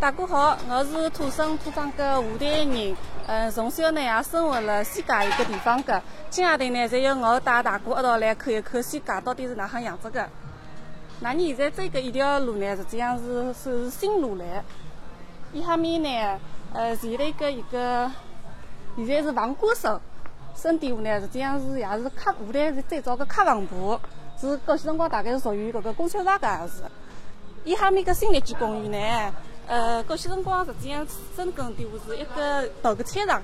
大哥好，我是土生土长的湖南人，嗯，从小呢也生活了西街一个地方的。今夜头呢，才有我带大哥一道来看一看西街到底是哪样样子的。那你现在这个一条路呢，实际上是算是新路来。一下面呢，呃，前头个一个，现在是房管所，深地湖呢，实际上是也是客湖南是最早的客房部，是过去辰光大概是属于搿个供销社个也是。一下面个新立基公园呢？呃，过去辰光实际上深耕地我是一个大个菜场，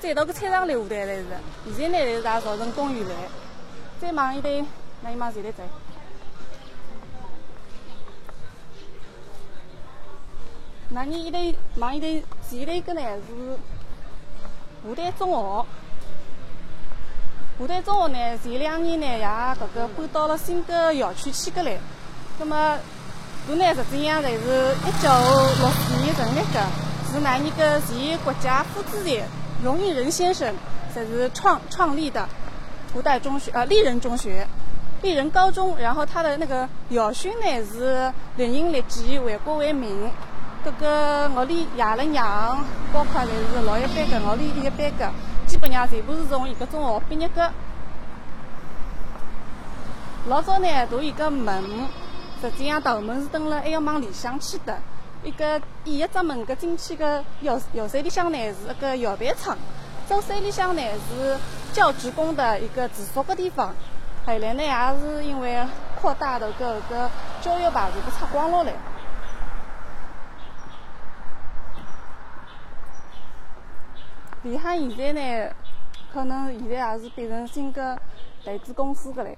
再大个菜场留下来是。现在呢是也造成公园了。再往一头，那你往前头走。那你一头往一头前头一个呢是湖南中学。湖南中学呢前两年呢也搿个搬到了新个校区去个来，那么。搿呢，实际上侪是一九六四年成立的，是那年个前国家副主席荣毅仁先生才是创创立的。湖大中学，呃，丽人中学，丽人高中，然后他的那个校训呢是立人立己，为国为民。搿个我里爷了娘，包括侪是老一辈的，我里一辈的，基本上全部是从一个中学毕业的。老早呢，读一个门。实际上大门是登了，还要往里向去的。一个第一只门，搿进去个校校舍里向呢是一个校办厂，走山里向呢是教职工的一个住宿个地方。后来呢也是因为扩大的搿个教育牌，全部拆光了嘞。里向现在呢，可能现在也是变成新的投资公司的嘞。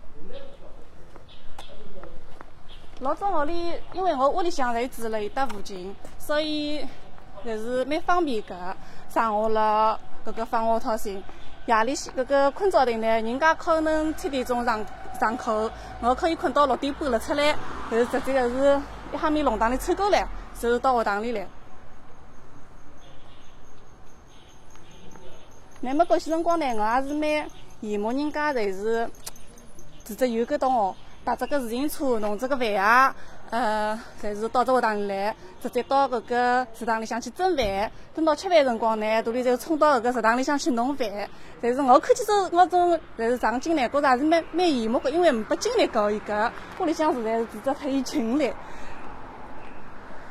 老早屋里，因为我屋里向侪住了伊搭附近，所以就是蛮方便个。上下了搿个放学套型，夜里搿个困觉头呢，人家可能七点钟上上课，我可以困到六点半了出来，就是直接就是一哈面弄堂里凑够了，就是到学堂里来。那么过些辰光呢，我也是蛮羡慕人家，就是住只有个同学。打着个自行车，弄着个饭啊，呃，侪是到这学堂里来，直接到搿个食堂里向去蒸饭。等到吃饭辰光呢，大里就冲到搿个食堂里向去弄饭。但是我看见这我种，但是场景呢，觉着还是蛮蛮羡慕个，因为没经历过一个，屋里向实在是住着太有劲嘞。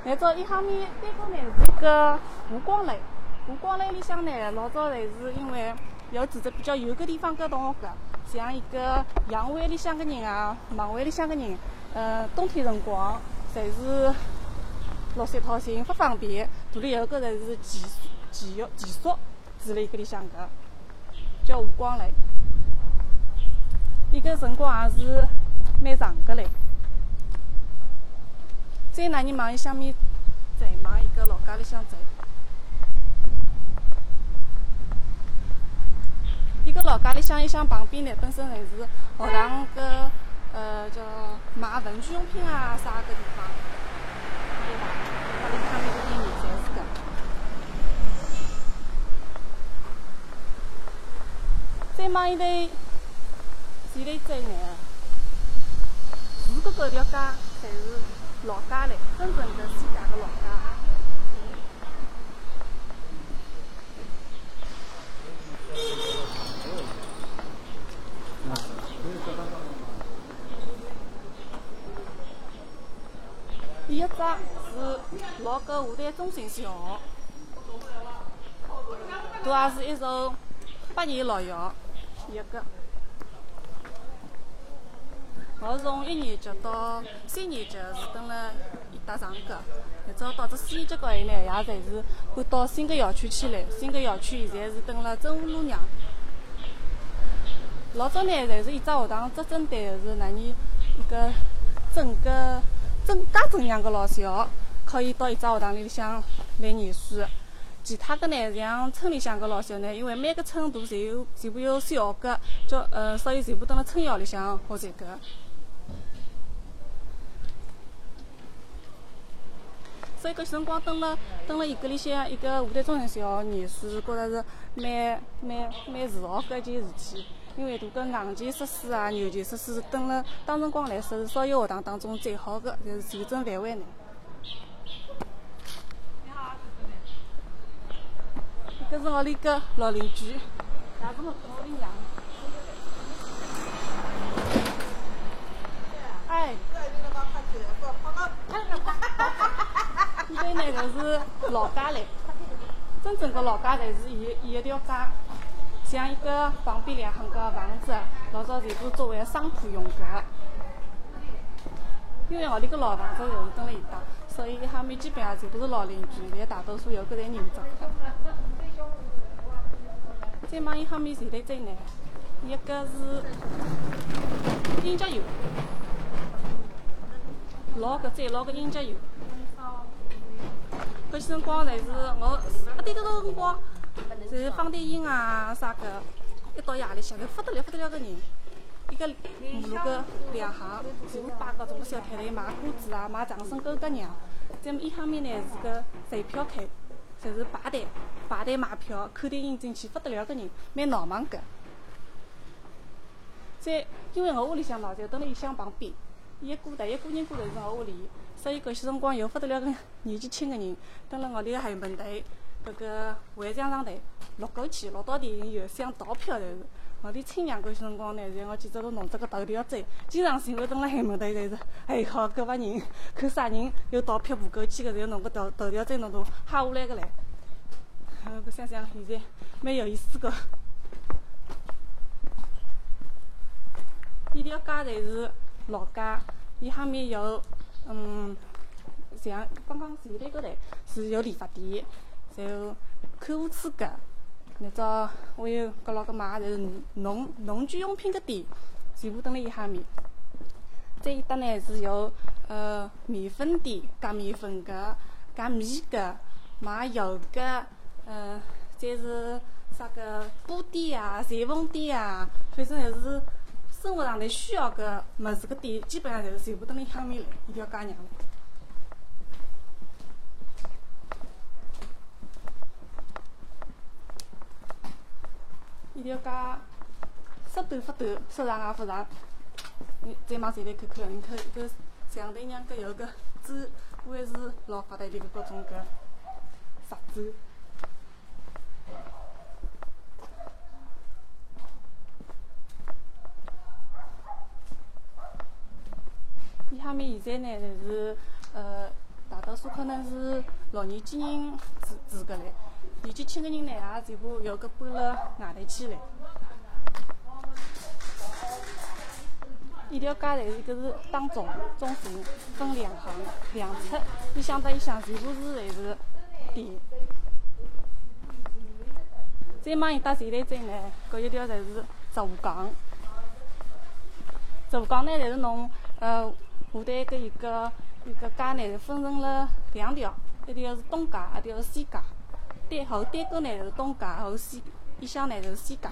来照一方面，对方呢是一个湖光类，湖光类里向呢，老早侪是因为要住着比较远个地方，搿同学个。像一个洋湾里向个人啊，忙湾里向个人，呃，冬天辰光，侪是落山套行不方便。大里有个侪是寄寄宿寄宿住辣一个里向个，叫吴光来。伊个辰光也是蛮长个嘞。再拿你往伊下面再往一个老家里向走。一个老家里向，一向旁边呢，本身侪是学堂个，呃，叫买文具用品啊啥个地方，对吧？屋里向面个店面侪是个。再往一头，前头走呢，四个搿条街侪是老街嘞，真正的西街个老街。一只是老个湖南中心小学，都也是一所八年老校，一个。我从一年级到三年级是蹲了伊搭上个，一直到四年级高头呢，也侪是搬到新个校区去了。新个校区现在是蹲了真武路上。老早呢，侪是一只学堂只针对是哪年一个整个整家整样个老小可以到一只学堂里向来念书。其他个呢，像村里向个老小呢，因为每个村都侪有全部有小学，叫呃，所以全部蹲辣村校里向学这个。所以搿辰光蹲了蹲了伊个里向一个湖南中心小学念书，觉着是蛮蛮蛮自豪个一件事体。因为迭个硬件设施啊、软件设施，等了当辰光来说是所有学堂当中最好的，就是全镇范围内。搿是我里个老邻居，也是我跟我的娘。哎。伊边呢，就 是老家嘞，真正的老家侪是伊伊一条街，像一个旁边两行个房子，老早全部作为商铺用个。因为我里个老房子就是蹲辣伊搭，所以哈面基本上全部是老邻居，侪大多数有个侪认得。再往伊哈面前头走呢，一个是英家油，老个最老个英家油。搿些辰光，侪是我一点头辰光，就是放电影啊啥个，一到夜里向，头不得了不得了个人，一个马路个两行，全部摆个种个小摊台卖瓜子啊，卖长生狗夹娘。再么一方面呢是个售票口，就是排队排队买票，看电影进去不得了个人，蛮闹忙个。再因为我屋里向喏就蹲辣里向旁边，一过头一个人过头是我屋里。所以搿些辰光有勿得了个年纪轻个人，蹲辣我里个后门头，搿个围墙上头录过去，录到电影院想逃票头是。我的亲娘搿些辰光呢，在我记着都弄这个头条追，经常性会蹲辣后门头侪是，哎靠，搿帮人看啥人有逃票不过去个，侪弄个头头条追弄弄吓下来个唻。搿想想现在蛮有意思个。一条街侪是老街，伊下面有。嗯，像刚刚前头搿头是有理发店，然后看护资格，那早还有搿老个买就是农农具用品个店，全部蹲辣伊下面。再一搭呢是有呃面粉店，夹面粉个，夹面个，卖油个，呃，再是啥个布店啊、裁缝店啊，反正还是。生活上头需要个物事个店，基本上侪是全部蹲辣伊下面唻，一条街娘一条街，说短勿短，说长也勿长。你再往前头看看，你看搿墙头上搿有个走，还是老发达的搿各种搿石走。下面现在呢，就是呃，大多数可能是老年轻人住住个嘞，年纪轻个人呢，也全部要个搬了外头去嘞。一条街侪是搿是当中中心，分两行两侧，一向搭一向全部是侪是店。再往伊搭前头走呢，搿一条侪是植物港。植物港呢，侪是侬呃。下头搿一个一个街呢，分成了两条，一条是东街，一条是西街。对后对过呢是东街，后西一向呢是西街。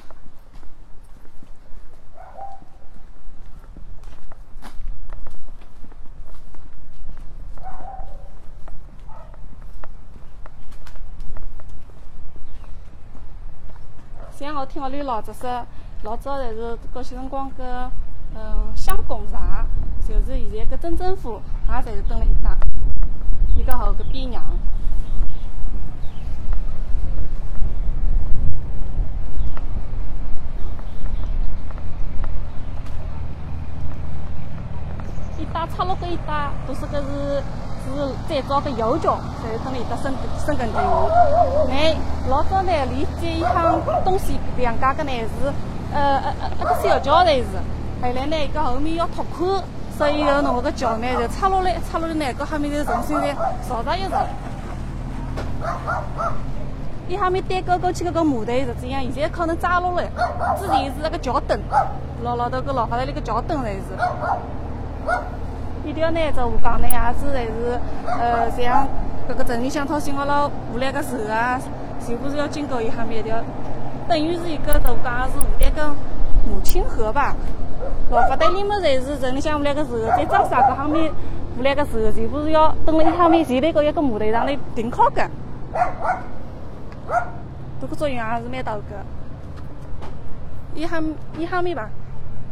像我听我里老早说，老早侪是搿些辰光搿嗯乡公茶。就是现在搿镇政府也侪是蹲辣一搭，一个好个边上。一搭插落搿一带，都是搿是是再早个邮局，侪是蹲辣一搭生生根地。哎，老早呢，连接一趟东西两家个呢是呃呃呃一个小桥头是，后来呢搿后面要拓宽。所以要弄个桥呢，就拆落来，拆落来呢，搿下面就重新再造上一层。伊下面单高过去搿个码头是这样，现在可能拆落了。之前是那个桥墩，老老头个老发的那个桥墩才是。一条呢，这河港呢也是侪是，呃，像搿个城里向掏信号了下来个时候啊，全部是要经过伊下面一条，等于是一个河港是下来个母亲河吧。老发达里么侪是城里向下来个时候，在装沙搿方面下来个时候，全部是要等了一下面前头搿一个码头上来停靠的，这个作用也是蛮大的。一下一下面吧，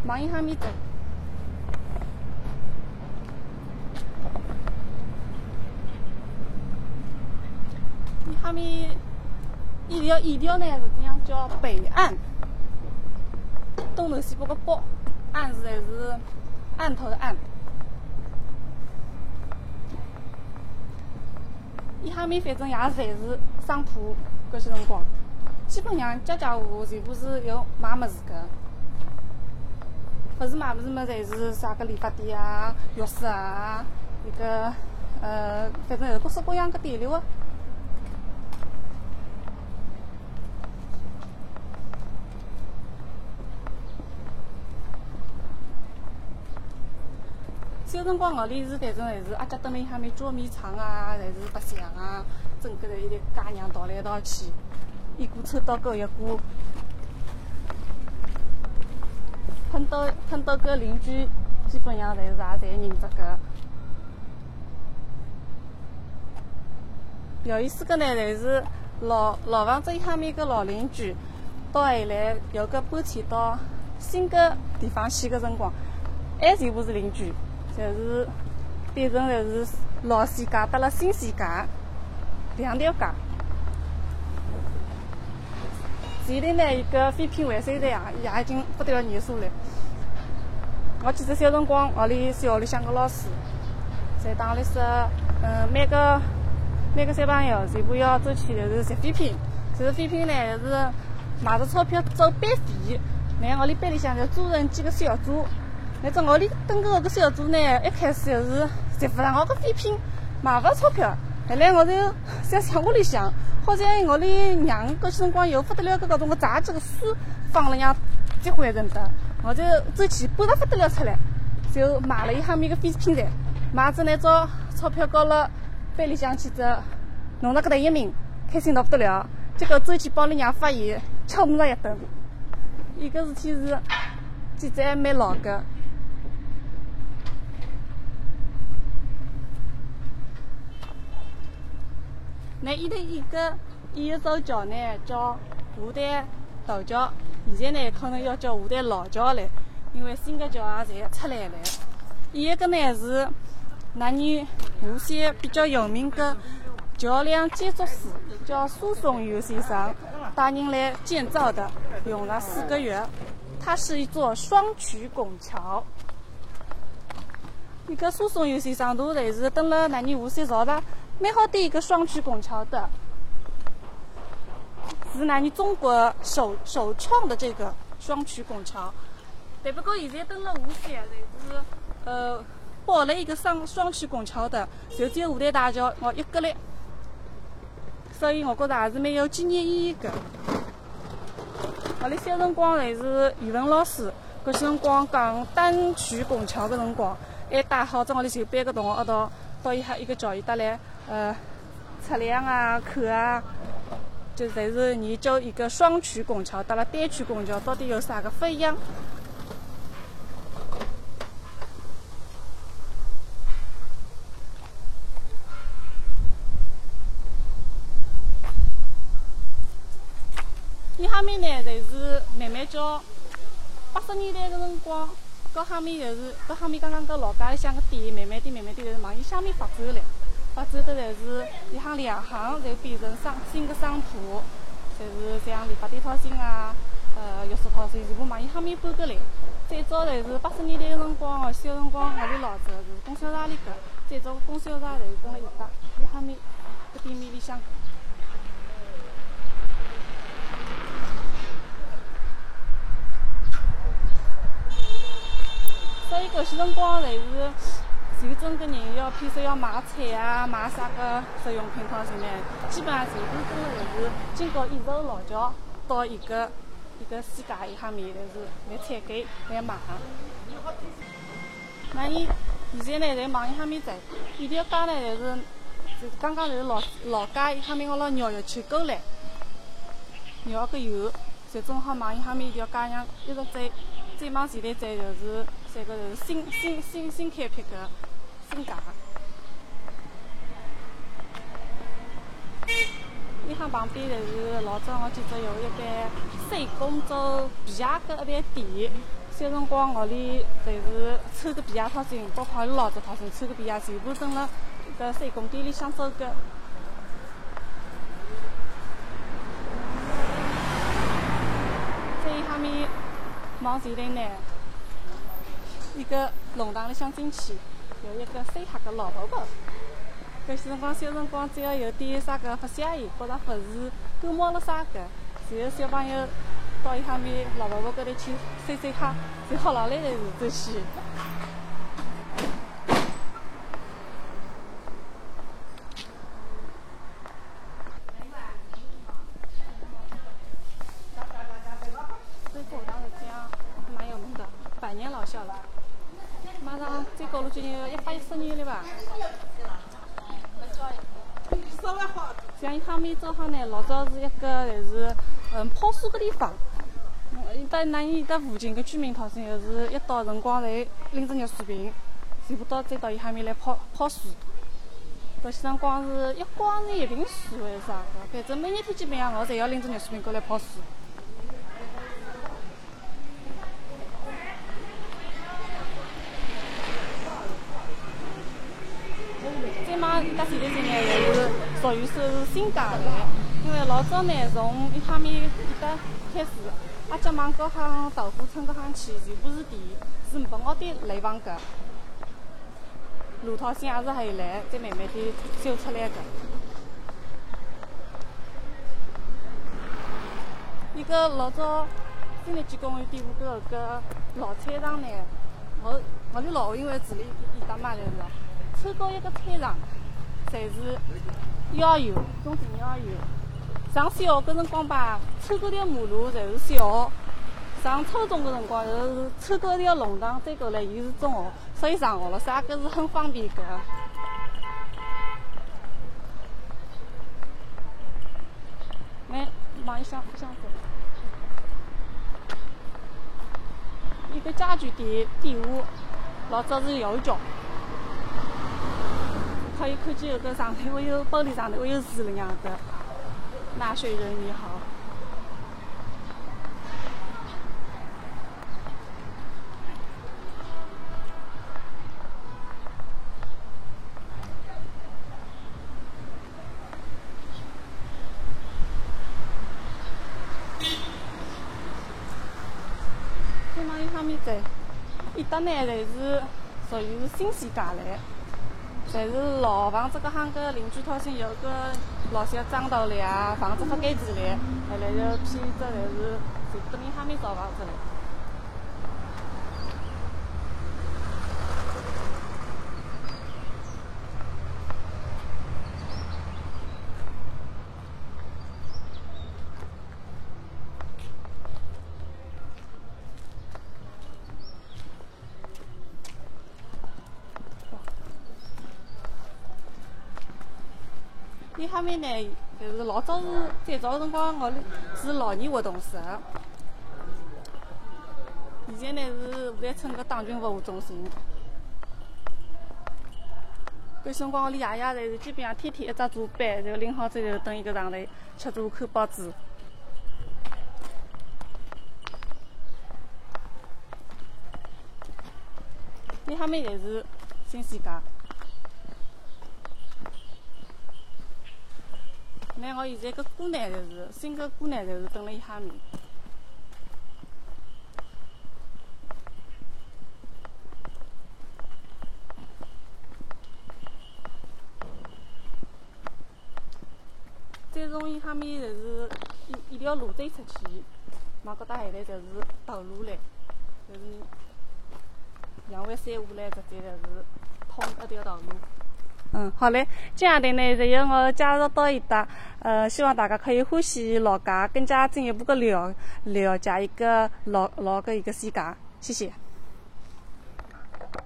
往伊下面走。下面一条一条呢是这样叫北岸，东头西北个北，岸是是岸头的岸。伊哈面反正也侪是商铺，搿些辰光，基本上家家户户全部是有卖物事个。勿是买物事嘛，侪是啥个理发店啊、浴室啊，一个呃，反正是各式各样个店流。小辰光，屋里是反正侪是阿姐蹲辣伊哈面捉迷藏啊，侪是白相啊，整个的一个家娘逃来一道去，一股抽刀够一股。碰到碰到个邻居，基本上侪是也侪认得个。有意思个呢，侪是老老房子伊哈面个老邻居，到后来有个搬迁到新个地方去个辰光，还全部是邻居。就是变成就是老西街搭了新西街两条街。前头呢，一个废品回收站啊，也已经不得了年数了。我记得小辰光，屋里小学里向个老师在党里说，嗯，每个每个小朋友全部要走去就是拾废品，拾废品呢是买着钞票走班费，那屋里班里向就组成几个小组。那只我里蹲个个小组呢，一开始就是拾勿上我个废品，买勿钞票。后来我就想想屋里向，好像我里娘搿些辰光有不得了个搿种个杂志个书放了样结灰成的，我就走去搬了不得了出来，就买了一哈面个废品噻，买着那找钞票交了班里向去只弄了个第一名，开心到不得了。结果走去帮你娘发现，敲门了一顿。伊搿事体是记者还蛮老个。那伊头一个一座桥呢，叫湖丹大桥，现在呢可能要叫湖丹老桥了，因为新的桥也侪出来了。一个呢是那年无锡比较有名的桥梁建筑师，叫苏松友先生带人来建造的，用了四个月。它是一座双曲拱桥。那个苏松友先生都侪是登了那年无锡造的。蛮好的一个双曲拱桥的，是那年中国首首创的这个双曲拱桥。但不过现在登了无锡，侪是呃包了一个双双曲拱桥的，就只有五台大桥哦一个嘞。所以我觉着还是蛮有纪念意义的。阿拉小辰光侪是语文老师，搿辰光讲单曲拱桥的辰光，还带好在我里就班个同学一道到伊哈一个桥沿搭来。呃，测量啊，看啊，就侪是研究一个双曲拱桥，搭了单曲拱桥到底有啥个不一样？伊哈面呢，就是慢慢叫八十年代个辰光，搿哈面就是搿哈面刚刚搿老家里向个店，慢慢点、慢慢点，就是往伊下面发展了。发展的侪是一行两行，就变成商新的商铺，就是像理发店套型啊，呃，浴室套型，全部往伊哈面搬过来。最早侪是八十年代个辰光哦，小辰光屋里老早是供销社里个，最早供销社侪是蹲辣一搭，伊哈面搿店面里向。所以搿些辰光侪是。就中个人要譬如说要买菜啊，买啥个日用品套型呢？基本上全部都是经过一座老桥到一个一个世界一下面，就是来采购来买。那伊现在呢，在往一下面走，一条街呢，就是是刚刚就是老老街一下面，我拉绕入去过来，绕个油，就正好往一下面一条街上一直走，再往前头走就是这个就是新新新新开辟个。新街，伊行旁边就是老早我记得有一个手工做皮鞋个一间店，小辰光屋里就是抽个皮鞋套型，包括老早套型抽个皮鞋，全部蹲辣搿手工店里向做个。往前头呢，一个弄堂里向进去，有一个三黑个老婆婆。搿些辰光小辰光，只要有点啥个发现伊，觉着勿是感冒了啥个，然后小朋友到伊下面老婆婆搿里去晒晒黑，就好老来的是这些。这教堂是讲蛮有名的，百年老校了，马上再过了就有一百一十年了吧。像伊哈面早好呢，老早是一个就是嗯泡水个地方。嗯，到那伊搭附近个居民讨生又是一到辰光侪拎着热水瓶，全部到再到伊哈面来泡泡水。到些辰光是一光是一瓶水还是啥个？反正每日天基本上我侪要拎着热水瓶过来泡水。再往伊搭前头去呢，也是属于是新街来，因为老早呢，从一哈面一搭开始，阿脚网高行、豆腐村高行去，全部是地，是没熬点垒房个，路套线也是后来再慢慢的修出来个。一个老早新立基公园底下个个老菜场呢，我我的老因为住里一搭嘛就是。抽到一个菜场，侪是郊游，中庭郊游。上小学搿辰光吧，穿过条马路，侪是小学；上初中搿辰光，又是抽过条弄堂，再过来又是中学。所以上学了啥，搿是很方便个。来，往里向向走。一个家具店店下，老早是药桥。可以看见有个上头，我有玻璃上头，我有字了样子。纳税人你好。再往伊方面走，一搭呢，侪是属于是新鲜街来。侪是老房子，搿行个邻居讨心有个老小张道理啊，房子发改起来，后来就骗子侪是就等于还没造房子嘞。伊哈面呢，就是老早是最早辰光，我是老年活动室。现在呢是五台村个党群服务中心。搿辰光我里爷爷侪是基本上天天一只坐班，就拎好之后等一个上来吃茶看报纸。伊哈面就是新世界。那我现在个姑奶就是，新个姑奶就是等了伊哈面。再从伊哈面就是一一条路走出去，往搿搭下来就是道路唻，就是两万三下来，直接就是通一条道路。嗯，好嘞。接下来呢，就由我介绍到一搭，呃，希望大家可以欢喜老家，更加进一步的了了解一个老老的一个世界。谢谢。